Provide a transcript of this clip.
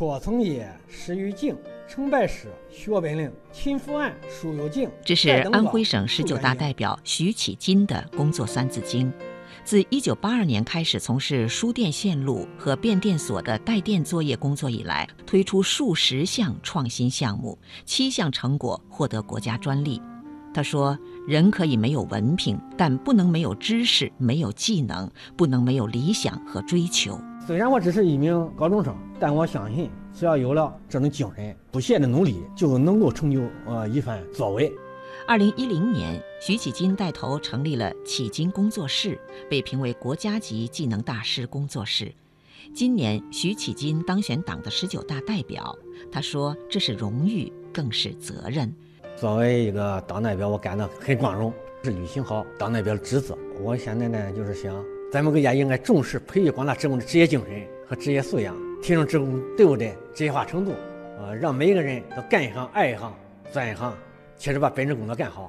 戳曾业，始于境，成败史，学本领，勤伏案，书有境。这是安徽省十九大代表徐启金的工作三字经。自1982年开始从事输电线路和变电所的带电作业工作以来，推出数十项创新项目，七项成果获得国家专利。他说：“人可以没有文凭，但不能没有知识、没有技能，不能没有理想和追求。虽然我只是一名高中生，但我相信，只要有了这种精神，不懈的努力，就能够成就呃一番作为。”二零一零年，徐启金带头成立了启金工作室，被评为国家级技能大师工作室。今年，徐启金当选党的十九大代表。他说：“这是荣誉，更是责任。作为一个党代表，我感到很光荣，是履行好党代表的职责。我现在呢，就是想，咱们国家应该重视培育广大职工的职业精神和职业素养，提升职工队伍的职业化程度，呃，让每一个人都干一行爱一行，钻一行。切实把本职工作干好。